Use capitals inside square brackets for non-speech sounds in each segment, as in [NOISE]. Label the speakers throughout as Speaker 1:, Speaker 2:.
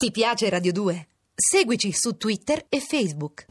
Speaker 1: Ti piace Radio 2? Seguici su Twitter e Facebook.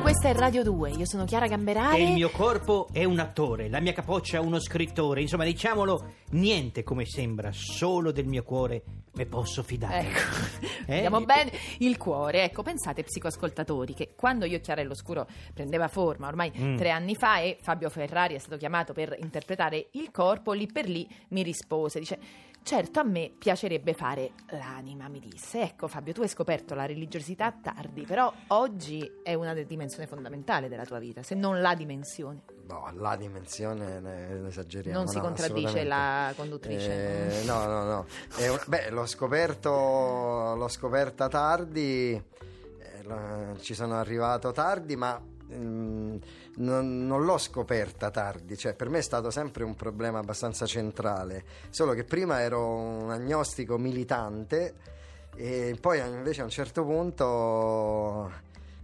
Speaker 2: Questa è Radio 2, io sono Chiara Gamberale.
Speaker 3: E il mio corpo è un attore, la mia capoccia uno scrittore. Insomma, diciamolo, niente come sembra, solo del mio cuore me posso fidare.
Speaker 2: Ecco, [LAUGHS]
Speaker 3: Eh?
Speaker 2: andiamo bene. Il cuore, ecco, pensate psicoascoltatori che quando Io Chiara e l'Oscuro prendeva forma ormai
Speaker 3: Mm.
Speaker 2: tre anni fa e Fabio Ferrari è stato chiamato per interpretare il corpo, lì per lì mi rispose, dice certo a me piacerebbe fare l'anima, mi disse. Ecco Fabio, tu hai scoperto la religiosità tardi, però oggi è una delle dimensioni fondamentali della tua vita, se non la dimensione.
Speaker 4: No, la dimensione ne, ne esageriamo.
Speaker 2: Non si
Speaker 4: no,
Speaker 2: contraddice la conduttrice.
Speaker 4: Eh, no, no, no. È un- beh, l'ho scoperto, l'ho scoperta tardi, eh, la- ci sono arrivato tardi, ma mm, non, non l'ho scoperta tardi, cioè per me è stato sempre un problema abbastanza centrale, solo che prima ero un agnostico militante e poi invece a un certo punto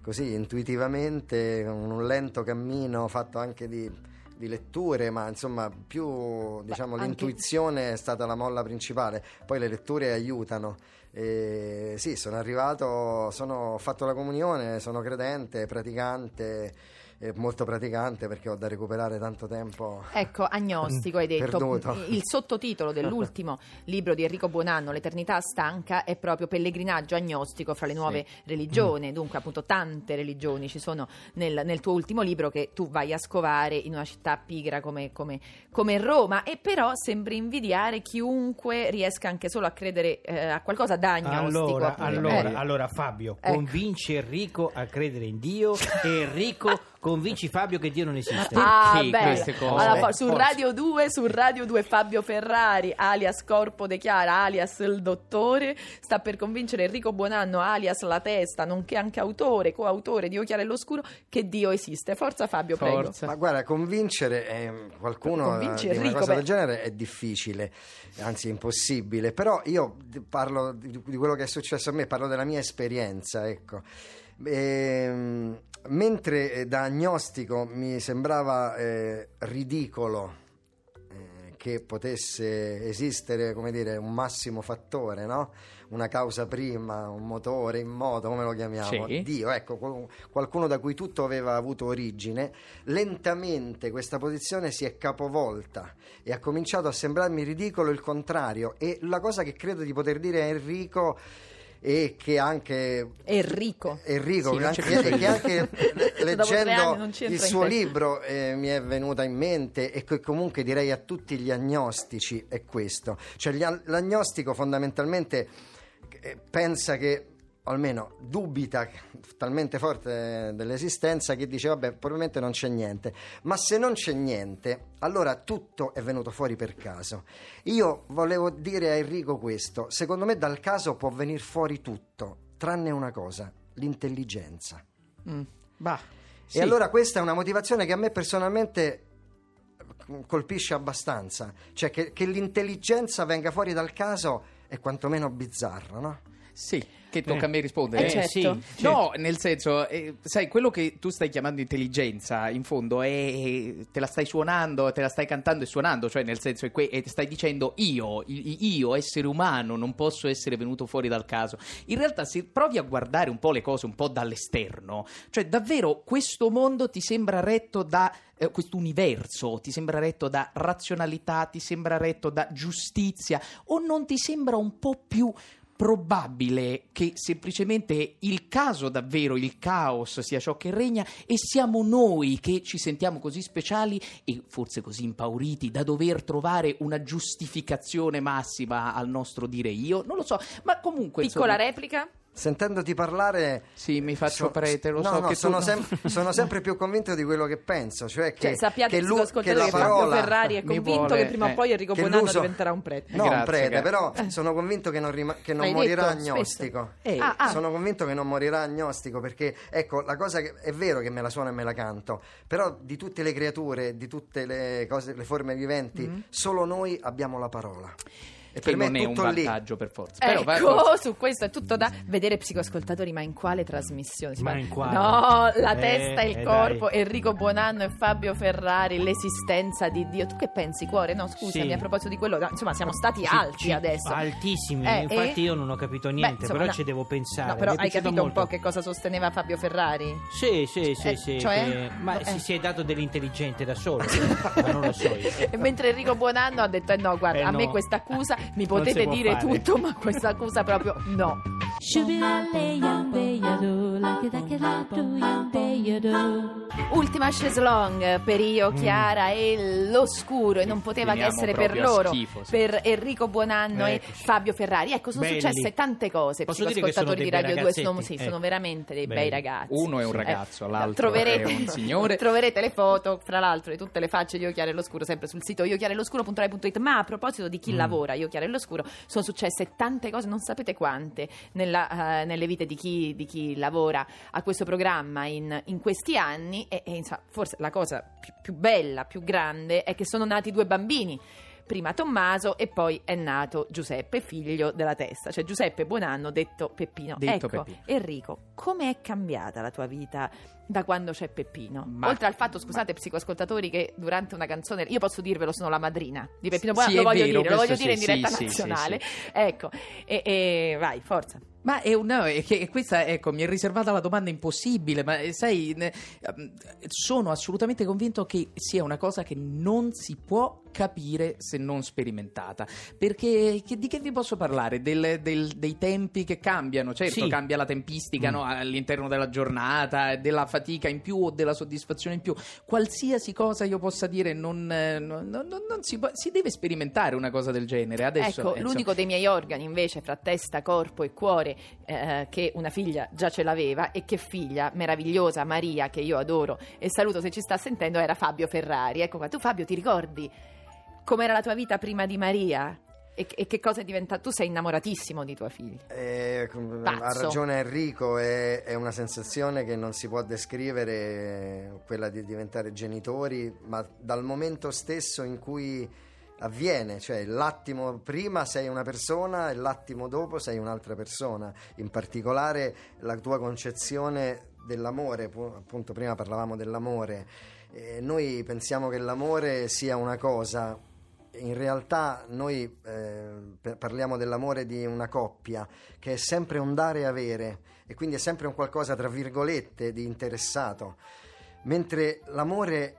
Speaker 4: così intuitivamente con un lento cammino fatto anche di, di letture ma insomma più diciamo
Speaker 2: anche-
Speaker 4: l'intuizione è stata la molla principale. Poi le letture aiutano e sì sono arrivato sono, fatto la comunione sono credente praticante eh, molto praticante perché ho da recuperare tanto tempo
Speaker 2: Ecco, agnostico hai [LAUGHS] detto.
Speaker 4: Perduto.
Speaker 2: Il sottotitolo dell'ultimo [LAUGHS] libro di Enrico Buonanno, L'eternità stanca, è proprio pellegrinaggio agnostico fra le nuove religioni. Dunque, appunto, tante religioni ci sono nel, nel tuo ultimo libro che tu vai a scovare in una città pigra come, come- come Roma. E però sembri invidiare chiunque riesca anche solo a credere eh, a qualcosa da agnostico.
Speaker 3: Allora, allora,
Speaker 2: Eh.
Speaker 3: allora, Fabio,
Speaker 2: Ecco.
Speaker 3: convinci Enrico a credere in Dio e Enrico [LAUGHS] convinci Fabio che Dio non esiste.
Speaker 2: Ah,
Speaker 5: Perché
Speaker 2: bella.
Speaker 5: queste cose?
Speaker 2: Allora, su. Radio 2, su Radio 2 Fabio Ferrari, alias Corpo De Chiara, alias il dottore, sta per convincere Enrico Buonanno, alias La Testa, nonché anche autore, coautore di Io Chiara e l'Oscuro, che Dio esiste. Forza Fabio, prego.
Speaker 5: Forza.
Speaker 4: Ma guarda, convincere eh, qualcuno
Speaker 2: Convinci
Speaker 4: eh, di una
Speaker 2: Enrico,
Speaker 4: cosa
Speaker 2: beh.
Speaker 4: del genere è difficile, anzi impossibile. Però io parlo di, di quello che è successo a me, parlo della mia esperienza, ecco. Ehm, mentre eh, da agnostico mi sembrava eh, ridicolo eh, che potesse esistere, come dire, un massimo fattore, no? Una causa prima, un motore in moto, come lo chiamiamo?
Speaker 5: Sì.
Speaker 4: Dio, ecco, qual- qualcuno da cui tutto aveva avuto origine. Lentamente questa posizione si è capovolta e ha cominciato a sembrarmi ridicolo il contrario. E la cosa che credo di poter dire a Enrico e che anche
Speaker 2: Enrico.
Speaker 4: Enrico,
Speaker 5: Sì,
Speaker 4: anche,
Speaker 5: più
Speaker 4: che anche leggendo il suo libro eh, mi è venuta in mente e che comunque direi a tutti gli agnostici è questo. Cioè l'agnostico fondamentalmente eh, pensa che o almeno dubita talmente forte dell'esistenza che dice vabbè probabilmente non c'è niente ma se non c'è niente allora tutto è venuto fuori per caso io volevo dire a Enrico questo secondo me dal caso può venire fuori tutto tranne una cosa l'intelligenza
Speaker 5: Mm. Bah.
Speaker 4: e allora questa è una motivazione che a me personalmente colpisce abbastanza cioè che, che l'intelligenza venga fuori dal caso è quantomeno bizzarro no?
Speaker 5: Sì, che tocca a me rispondere.
Speaker 2: Eh, certo.
Speaker 3: sì,
Speaker 5: No, nel senso, eh, sai, quello che tu stai chiamando intelligenza, in fondo, è, te la stai suonando, te la stai cantando e suonando, cioè nel senso, è que- e stai dicendo io, io, essere umano, non posso essere venuto fuori dal caso. In realtà, se provi a guardare un po' le cose un po' dall'esterno, cioè davvero questo mondo ti sembra retto da eh, questo universo, ti sembra retto da razionalità, ti sembra retto da giustizia, o non ti sembra un po' più probabile che semplicemente il caso davvero, il caos sia ciò che regna e siamo noi che ci sentiamo così speciali e forse così impauriti da dover trovare una giustificazione massima al nostro dire io? Non lo so, ma comunque...
Speaker 2: Piccola
Speaker 5: insomma,
Speaker 2: replica.
Speaker 4: Sentendoti parlare
Speaker 5: Sì, mi faccio
Speaker 4: so-
Speaker 5: prete, lo
Speaker 4: no,
Speaker 5: so
Speaker 4: no,
Speaker 5: che
Speaker 4: sono,
Speaker 5: no.
Speaker 4: sem- [LAUGHS] sono sempre più convinto di quello che penso cioè che,
Speaker 2: Cioè, sappiate,
Speaker 4: che, lu-
Speaker 2: ascoltate
Speaker 4: che la
Speaker 2: che Fabio
Speaker 4: parola
Speaker 2: Ferrari è convinto
Speaker 5: vuole-
Speaker 2: che prima o
Speaker 5: eh,
Speaker 2: poi Enrico
Speaker 4: che l'uso-
Speaker 2: diventerà un prete.
Speaker 4: No,
Speaker 5: Grazie,
Speaker 4: un prete,
Speaker 5: grazie.
Speaker 4: però sono convinto che non, rima- che non morirà
Speaker 2: detto
Speaker 4: agnostico.
Speaker 5: Eh,
Speaker 2: Ah, ah.
Speaker 4: Sono convinto che non morirà agnostico perché, ecco, la cosa che è vero che me la suono e me la canto, però di tutte le creature, di tutte le cose, le forme viventi,
Speaker 2: Mm.
Speaker 4: solo noi abbiamo la parola.
Speaker 5: Che
Speaker 4: per me
Speaker 5: non
Speaker 4: è
Speaker 5: un
Speaker 4: tutto lì.
Speaker 5: vantaggio per forza. Però
Speaker 2: Ecco,
Speaker 5: forza.
Speaker 2: su questo è tutto da vedere psicoascoltatori, ma in quale trasmissione? Si
Speaker 3: Ma
Speaker 2: parla-
Speaker 3: in quale?
Speaker 2: No, la
Speaker 3: Eh,
Speaker 2: testa e il
Speaker 3: eh,
Speaker 2: corpo,
Speaker 3: dai.
Speaker 2: Enrico Buonanno e Fabio Ferrari, l'esistenza di Dio. Tu che pensi, cuore? No, scusami,
Speaker 3: Sì.
Speaker 2: a proposito di quello, no, insomma, siamo stati
Speaker 3: Ci-
Speaker 2: alti
Speaker 3: ci-
Speaker 2: adesso.
Speaker 3: Altissimi,
Speaker 2: Eh,
Speaker 3: infatti
Speaker 2: e?
Speaker 3: io non ho capito
Speaker 2: Beh,
Speaker 3: niente,
Speaker 2: insomma,
Speaker 3: però
Speaker 2: no.
Speaker 3: ci devo pensare.
Speaker 2: No, però hai capito
Speaker 3: molto.
Speaker 2: un po' che cosa sosteneva Fabio Ferrari?
Speaker 3: Sì, sì, sì,
Speaker 2: Eh,
Speaker 3: sì.
Speaker 2: cioè?
Speaker 3: Ma
Speaker 2: Eh.
Speaker 3: si, si è dato dell'intelligente da solo, [LAUGHS] ma non lo so io.
Speaker 2: E mentre Enrico Buonanno ha detto: eh no, guarda,
Speaker 3: Eh
Speaker 2: a me questa accusa mi potete dire
Speaker 3: fare.
Speaker 2: tutto, ma questa accusa proprio no. Ultima chaise longue per io, Chiara e l'oscuro, e non poteva che essere per loro,
Speaker 5: schifo, sì.
Speaker 2: per Enrico Buonanno
Speaker 3: Eccoci.
Speaker 2: e Fabio Ferrari. Ecco, sono
Speaker 3: Belli.
Speaker 2: successe tante cose.
Speaker 3: Posso che sono
Speaker 2: Psicoascoltatori di Radio 2 sono, sì,
Speaker 3: Eh.
Speaker 2: sono veramente dei
Speaker 3: Belli.
Speaker 2: bei ragazzi.
Speaker 5: Uno è un
Speaker 2: Sì.
Speaker 5: ragazzo,
Speaker 2: Eh,
Speaker 5: l'altro
Speaker 2: troverete,
Speaker 5: è un signore. [LAUGHS]
Speaker 2: troverete le foto, fra l'altro, di tutte le facce di Io Chiara e l'Oscuro sempre sul sito iochiarelloscuro.rai.it. Ma a proposito di chi
Speaker 3: Mm.
Speaker 2: lavora, Io Chiara e l'Oscuro, sono successe tante cose, non sapete quante, nella, eh, nelle vite di chi, di chi lavora a questo programma in, in questi anni. E, e, insomma, forse la cosa più, più bella, più grande, è che sono nati due bambini. Prima Tommaso e poi è nato Giuseppe, figlio della testa, cioè Giuseppe Buonanno, detto Peppino.
Speaker 5: Detto
Speaker 2: ecco,
Speaker 5: Peppino.
Speaker 2: Enrico, come è cambiata la tua vita da quando c'è Peppino?
Speaker 5: Ma-
Speaker 2: Oltre al fatto, scusate, psicoascoltatori, che durante una canzone, io posso dirvelo, sono la madrina di Peppino
Speaker 5: Sì,
Speaker 2: Buonanno,
Speaker 5: è
Speaker 2: lo voglio
Speaker 5: vero,
Speaker 2: dire, lo voglio
Speaker 5: questo
Speaker 2: dire in
Speaker 5: sì,
Speaker 2: diretta
Speaker 5: sì, sì,
Speaker 2: nazionale.
Speaker 5: sì,
Speaker 2: Ecco, e, e vai, forza.
Speaker 5: Ma è una, è che questa, ecco, mi è riservata la domanda impossibile, ma eh, sai, ne- ehm, sono assolutamente convinto che sia una cosa che non si può capire se non sperimentata. Perché che- di che vi posso parlare? Del- del- dei tempi che cambiano, certo,
Speaker 3: Sì.
Speaker 5: cambia la tempistica
Speaker 3: Mm.
Speaker 5: no, all'interno della giornata, della fatica in più o della soddisfazione in più. Qualsiasi cosa io possa dire, non, non- non- non si, si deve sperimentare una cosa del genere. Adesso,
Speaker 2: ecco,
Speaker 5: eh,
Speaker 2: l'unico dei miei organi invece fra testa, corpo e cuore eh, che una figlia già ce l'aveva e che figlia meravigliosa Maria che io adoro e saluto se ci sta sentendo era Fabio Ferrari. Ecco qua, tu Fabio ti ricordi com'era la tua vita prima di Maria? E, e che cosa è diventato? Tu sei innamoratissimo di tua figlia.
Speaker 4: Eh, ha ragione Enrico, è, è una sensazione che non si può descrivere, quella di diventare genitori, ma dal momento stesso in cui avviene, cioè l'attimo prima sei una persona e l'attimo dopo sei un'altra persona, in particolare la tua concezione dell'amore, pu- appunto prima parlavamo dell'amore, Eh, noi pensiamo che l'amore sia una cosa, in realtà noi eh, parliamo dell'amore di una coppia che è sempre un dare e avere e quindi è sempre un qualcosa tra virgolette di interessato, mentre l'amore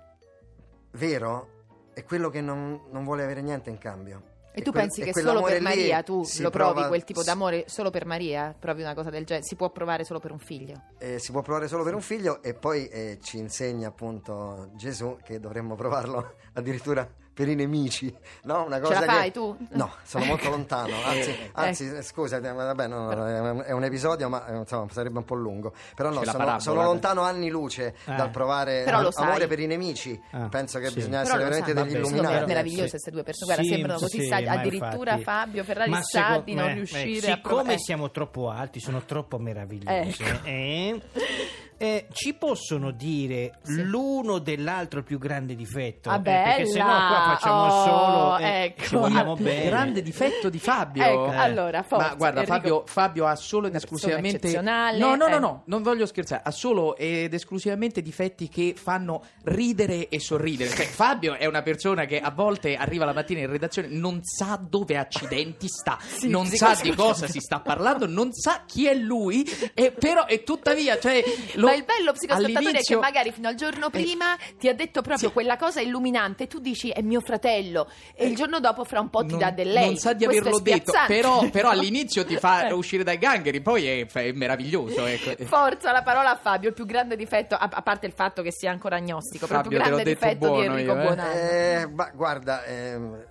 Speaker 4: vero è quello che non, non vuole avere niente in cambio.
Speaker 2: E tu
Speaker 4: quel-
Speaker 2: pensi che solo per Maria tu lo provi
Speaker 4: prova-
Speaker 2: quel tipo d'amore solo per Maria? Provi una cosa del genere? Si può provare solo per un figlio?
Speaker 4: eh, si può provare solo per un figlio e poi eh, ci insegna appunto Gesù che dovremmo provarlo [LAUGHS] addirittura per i nemici, [LAUGHS] no? Una
Speaker 2: Ce
Speaker 4: cosa
Speaker 2: la
Speaker 4: che-
Speaker 2: fai tu?
Speaker 4: No, sono molto lontano, [LAUGHS] anzi,
Speaker 2: Eh.
Speaker 4: anzi eh, scusa, eh, vabbè, no, no, è un- è episodio ma eh, insomma sarebbe un po' lungo, però no,
Speaker 5: la
Speaker 4: sono,
Speaker 5: parabola,
Speaker 4: sono lontano anni luce
Speaker 3: Eh.
Speaker 4: dal provare
Speaker 2: Però lo
Speaker 4: am-
Speaker 2: sai.
Speaker 4: amore per i nemici,
Speaker 3: Ah,
Speaker 4: penso che
Speaker 3: sì.
Speaker 4: bisogna
Speaker 2: Però
Speaker 4: essere veramente degli illuminati.
Speaker 2: meravigliose
Speaker 3: Sì.
Speaker 2: queste due persone, guarda,
Speaker 3: Sì,
Speaker 2: sembrano così
Speaker 3: sì,
Speaker 2: saggi, addirittura
Speaker 3: infatti-
Speaker 2: Fabio Ferrari
Speaker 3: Ma
Speaker 2: sa di non riuscire
Speaker 3: eh,
Speaker 2: a
Speaker 3: siccome
Speaker 2: provare.
Speaker 3: siamo troppo alti, sono troppo meravigliosi.
Speaker 2: Ecco.
Speaker 3: eh, [LAUGHS] eh, ci possono dire
Speaker 2: Sì.
Speaker 3: l'uno dell'altro il più grande difetto?
Speaker 2: Ah,
Speaker 3: Eh, perché se no
Speaker 2: bella!
Speaker 3: qua facciamo
Speaker 2: Oh,
Speaker 3: solo eh,
Speaker 2: ecco.
Speaker 5: Il [LAUGHS] più
Speaker 3: bene.
Speaker 5: grande difetto di Fabio.
Speaker 2: Ecco,
Speaker 3: Eh.
Speaker 2: allora, forza,
Speaker 5: Ma guarda, Fabio, Fabio ha solo ed esclusivamente. No, no, no,
Speaker 2: eh.
Speaker 5: no, non voglio scherzare. Ha solo ed esclusivamente difetti che fanno ridere e sorridere. Cioè, Fabio è una persona che a volte arriva la mattina in redazione, non sa dove accidenti sta, [LAUGHS]
Speaker 2: Sì,
Speaker 5: non
Speaker 2: sì,
Speaker 5: sa di cosa si sta parlando, non sa chi è lui, e però e tuttavia, cioè. lo-
Speaker 2: Ma il bello psicoascoltatore è che magari fino al giorno prima ti ha detto proprio
Speaker 5: Sì.
Speaker 2: quella cosa illuminante, tu dici è mio fratello e il giorno dopo fra un po' ti
Speaker 5: non,
Speaker 2: dà del lei.
Speaker 5: non sa di
Speaker 2: Questo
Speaker 5: averlo detto, però, però [LAUGHS] all'inizio ti fa
Speaker 2: Eh.
Speaker 5: uscire dai gangheri, poi è, è meraviglioso. Ecco.
Speaker 2: Forza la parola a Fabio, il più grande difetto, a, a parte il fatto che sia ancora agnostico, però il
Speaker 5: Fabio,
Speaker 2: più grande difetto di
Speaker 5: buono
Speaker 2: Enrico
Speaker 5: io, eh.
Speaker 2: Buonanno.
Speaker 4: Eh, ma guarda, ehm,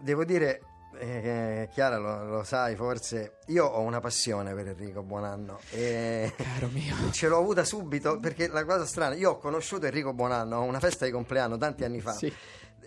Speaker 4: devo dire, eh, Chiara lo, lo sai forse, io ho una passione per Enrico Buonanno e
Speaker 5: Caro mio. [LAUGHS]
Speaker 4: ce l'ho avuta subito perché la cosa strana, io ho conosciuto Enrico Buonanno a una festa di compleanno tanti anni fa.
Speaker 5: Sì.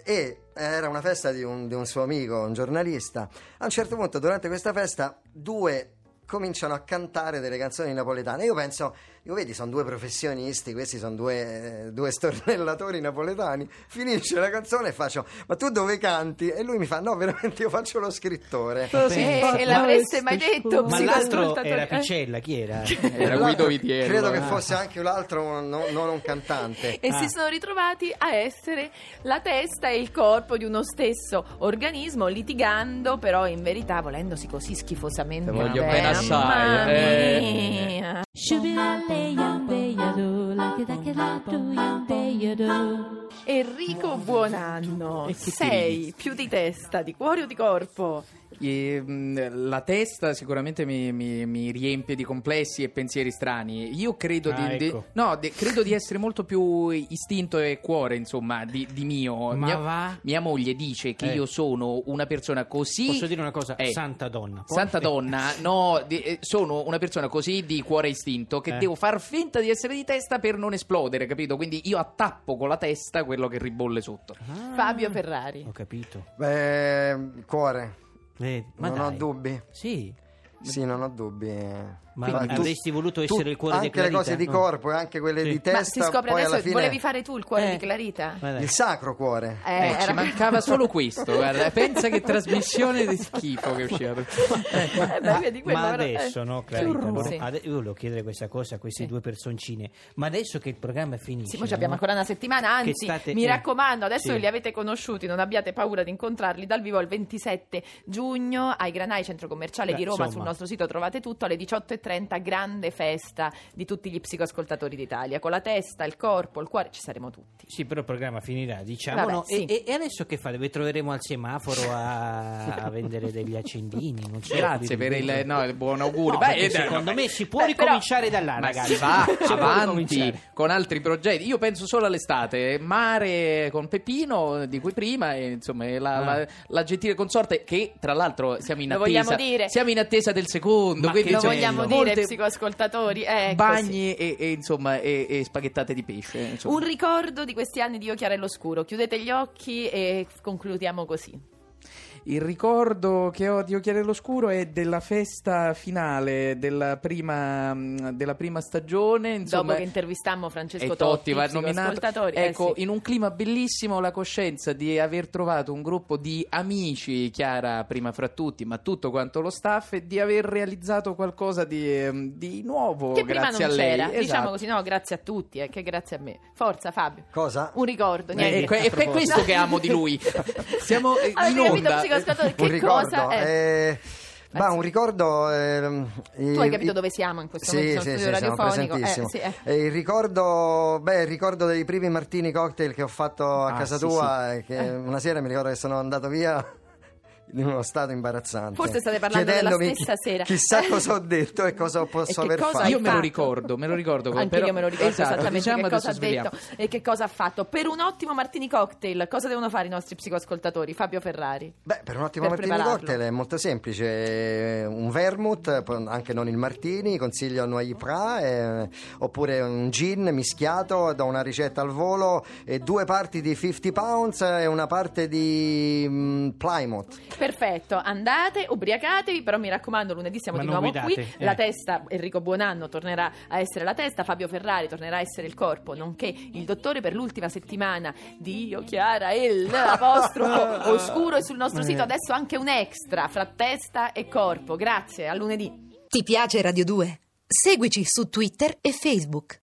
Speaker 4: E era una festa di un, di un suo amico, un giornalista. A un certo punto, durante questa festa, due cominciano a cantare delle canzoni napoletane. Io penso, Dico, vedi, sono due professionisti, questi sono due, eh, due stornellatori napoletani. Finisce la canzone e faccio, ma tu dove canti? E lui mi fa, no, veramente io faccio lo scrittore.
Speaker 2: Eh, e l'avreste mai detto,
Speaker 3: Ma l'altro era
Speaker 2: Eh.
Speaker 3: Picella, chi era? [LAUGHS]
Speaker 5: Era Guido Vitiello.
Speaker 4: Credo che
Speaker 5: eh.
Speaker 4: fosse anche un altro, no- non un cantante.
Speaker 2: E
Speaker 3: Ah.
Speaker 2: si sono ritrovati a essere la testa e il corpo di uno stesso organismo, litigando, però in verità volendosi così schifosamente
Speaker 5: Te voglio
Speaker 2: bene.
Speaker 5: bene assai,
Speaker 2: Mamma
Speaker 5: eh.
Speaker 2: mia. Enrico Buonanno, sei più di testa, di cuore o di corpo?
Speaker 5: E, mh, la testa sicuramente mi, mi- mi riempie di complessi e pensieri strani. Io credo,
Speaker 3: Ah,
Speaker 5: di, di-
Speaker 3: ecco.
Speaker 5: no, de- credo di essere molto più istinto e cuore, insomma, di, di mio.
Speaker 3: Ma
Speaker 5: mia,
Speaker 3: va?
Speaker 5: mia moglie dice che
Speaker 3: Eh.
Speaker 5: io sono una persona così.
Speaker 3: Posso dire una cosa?
Speaker 5: Eh.
Speaker 3: Santa donna. Poi-
Speaker 5: Santa donna, [LAUGHS] no, di- eh, sono una persona così di cuore istinto che
Speaker 3: Eh.
Speaker 5: devo far finta di essere di testa per non esplodere, capito? Quindi io attappo con la testa quello che ribolle sotto.
Speaker 3: Ah,
Speaker 2: Fabio Ferrari.
Speaker 3: Ho capito.
Speaker 4: Beh, cuore,
Speaker 3: Eh, ma
Speaker 4: non
Speaker 3: dai.
Speaker 4: ho dubbi.
Speaker 3: Sì.
Speaker 4: Sì, non ho dubbi.
Speaker 3: Ma
Speaker 4: Quindi tu-
Speaker 3: avresti voluto
Speaker 4: tu-
Speaker 3: essere il cuore di
Speaker 4: Anche le
Speaker 3: Clarita?
Speaker 4: cose di
Speaker 3: No.
Speaker 4: corpo e anche quelle
Speaker 3: Sì.
Speaker 4: di
Speaker 2: Ma
Speaker 4: testa.
Speaker 2: si scopre
Speaker 4: poi
Speaker 2: adesso
Speaker 4: fine
Speaker 2: volevi fare tu il cuore
Speaker 3: Eh.
Speaker 2: di Clarita?
Speaker 3: Ma
Speaker 4: il sacro cuore.
Speaker 2: Eh,
Speaker 5: Eh, ci
Speaker 2: era-
Speaker 5: mancava [LAUGHS] solo questo, guarda. Pensa che trasmissione di schifo che è uscita.
Speaker 2: Eh, beh, quello
Speaker 3: ma adesso
Speaker 2: eh.
Speaker 3: no Clarita?
Speaker 2: Sì.
Speaker 3: Ade- io volevo chiedere questa cosa a queste
Speaker 2: Sì.
Speaker 3: due personcine ma adesso che il programma finisce
Speaker 2: Sì, poi ci abbiamo ancora una settimana, anzi,
Speaker 3: state-
Speaker 2: mi
Speaker 3: eh,
Speaker 2: raccomando, adesso
Speaker 3: sì.
Speaker 2: che li avete conosciuti, non abbiate paura di incontrarli dal vivo il 27 giugno ai Granai Centro Commerciale di Roma. Sul nostro sito trovate tutto alle 18.30, grande festa di tutti gli psicoascoltatori d'Italia. Con la testa, il corpo, il cuore, ci saremo tutti.
Speaker 3: sì però il programma finirà diciamo
Speaker 2: Vabbè,
Speaker 3: no?
Speaker 2: sì.
Speaker 3: e, e- adesso che fate? vi troveremo al semaforo a, a vendere degli accendini
Speaker 5: Grazie per il, no, il buon augurio.
Speaker 3: No,
Speaker 5: Beh, eh,
Speaker 3: secondo
Speaker 5: no,
Speaker 3: me si può
Speaker 2: beh, però-
Speaker 3: ricominciare da là
Speaker 5: Ma
Speaker 3: ragazzi [LAUGHS]
Speaker 5: si va
Speaker 3: Si
Speaker 5: avanti con altri progetti. Io penso solo all'estate. Mare con Peppino, di cui prima, e insomma, la,
Speaker 3: Ah.
Speaker 5: la- la gentile consorte, che tra l'altro siamo in
Speaker 2: Lo
Speaker 5: attesa.
Speaker 2: vogliamo dire?
Speaker 5: Siamo in attesa del secondo.
Speaker 3: Ma
Speaker 5: quindi,
Speaker 3: che
Speaker 2: Lo vogliamo. Dire,
Speaker 5: molte
Speaker 2: psicoascoltatori? Ecco, sì.
Speaker 5: bagni e, e, insomma, e, e spaghettate di pesce. insomma.
Speaker 2: Un ricordo di questi anni di Io Chiara e l'Oscuro. Chiudete gli occhi e concludiamo così.
Speaker 5: Il ricordo che ho di Occhiali all'Oscuro è della festa finale della prima, della prima stagione. Insomma,
Speaker 2: Dopo che intervistammo Francesco
Speaker 5: e Totti va
Speaker 2: Totti,
Speaker 5: nominato.
Speaker 2: psicoascoltatori, eh,
Speaker 5: Ecco,
Speaker 2: sì.
Speaker 5: in un clima bellissimo la coscienza di aver trovato un gruppo di amici, Chiara prima fra tutti, ma tutto quanto lo staff, e di aver realizzato qualcosa di, ehm, di nuovo
Speaker 2: che prima
Speaker 5: grazie
Speaker 2: non
Speaker 5: a lei.
Speaker 2: c'era, diciamo
Speaker 5: Esatto.
Speaker 2: così, no, grazie a tutti, eh, che grazie a me. Forza Fabio.
Speaker 4: Cosa?
Speaker 2: Un ricordo,
Speaker 5: Eh,
Speaker 2: niente.
Speaker 5: ecco, è per questo che amo di lui. [LAUGHS] Siamo eh,
Speaker 2: Avete
Speaker 5: in
Speaker 2: capito,
Speaker 5: onda.
Speaker 2: psicoascoltatori, che
Speaker 4: un ricordo.
Speaker 2: cosa è?
Speaker 4: eh, ma un ricordo. ehm,
Speaker 2: Tu hai capito dove siamo in questo
Speaker 4: sì,
Speaker 2: momento?
Speaker 4: Sì, sì,
Speaker 2: studio
Speaker 4: siamo
Speaker 2: radiofonico.
Speaker 4: presentissimo.
Speaker 2: Eh, sì, eh.
Speaker 4: E il ricordo, beh, il ricordo dei primi martini cocktail che ho fatto a
Speaker 5: Ah,
Speaker 4: casa
Speaker 5: sì,
Speaker 4: tua, e che una sera mi ricordo che sono andato via in uno stato imbarazzante.
Speaker 2: Forse state parlando della stessa
Speaker 4: chi-
Speaker 2: sera.
Speaker 4: Chissà cosa ho detto e cosa [LAUGHS] posso
Speaker 2: E
Speaker 4: aver
Speaker 2: cosa
Speaker 4: fatto.
Speaker 5: Io me lo ricordo, me lo ricordo. [LAUGHS]
Speaker 2: Anche
Speaker 5: però-
Speaker 2: io me lo ricordo
Speaker 5: Esatto,
Speaker 2: esattamente
Speaker 5: diciamo
Speaker 2: che cosa ha
Speaker 5: sveliamo.
Speaker 2: detto e che cosa ha fatto. Per un ottimo martini cocktail, cosa devono fare i nostri psicoascoltatori? Fabio Ferrari.
Speaker 4: Beh, per un ottimo
Speaker 2: Per
Speaker 4: martini
Speaker 2: prepararlo.
Speaker 4: cocktail è molto semplice, un vermouth, anche non il martini, consiglio Noyer Prat, eh, oppure un gin mischiato da una ricetta al volo, e due parti di 50 pounds e una parte di mm, Plymouth.
Speaker 2: Perfetto, andate, ubriacatevi, però mi raccomando, lunedì siamo
Speaker 3: Ma
Speaker 2: di nuovo qui.
Speaker 3: guidate, eh.
Speaker 2: La testa, Enrico Buonanno tornerà a essere la testa, Fabio Ferrari tornerà a essere il corpo, nonché il dottore per l'ultima settimana di Io Chiara e l'apostrofo [LAUGHS] oscuro e sul nostro sito adesso anche un extra fra testa e corpo. Grazie, a lunedì.
Speaker 1: Ti piace Radio 2? Seguici su Twitter e Facebook.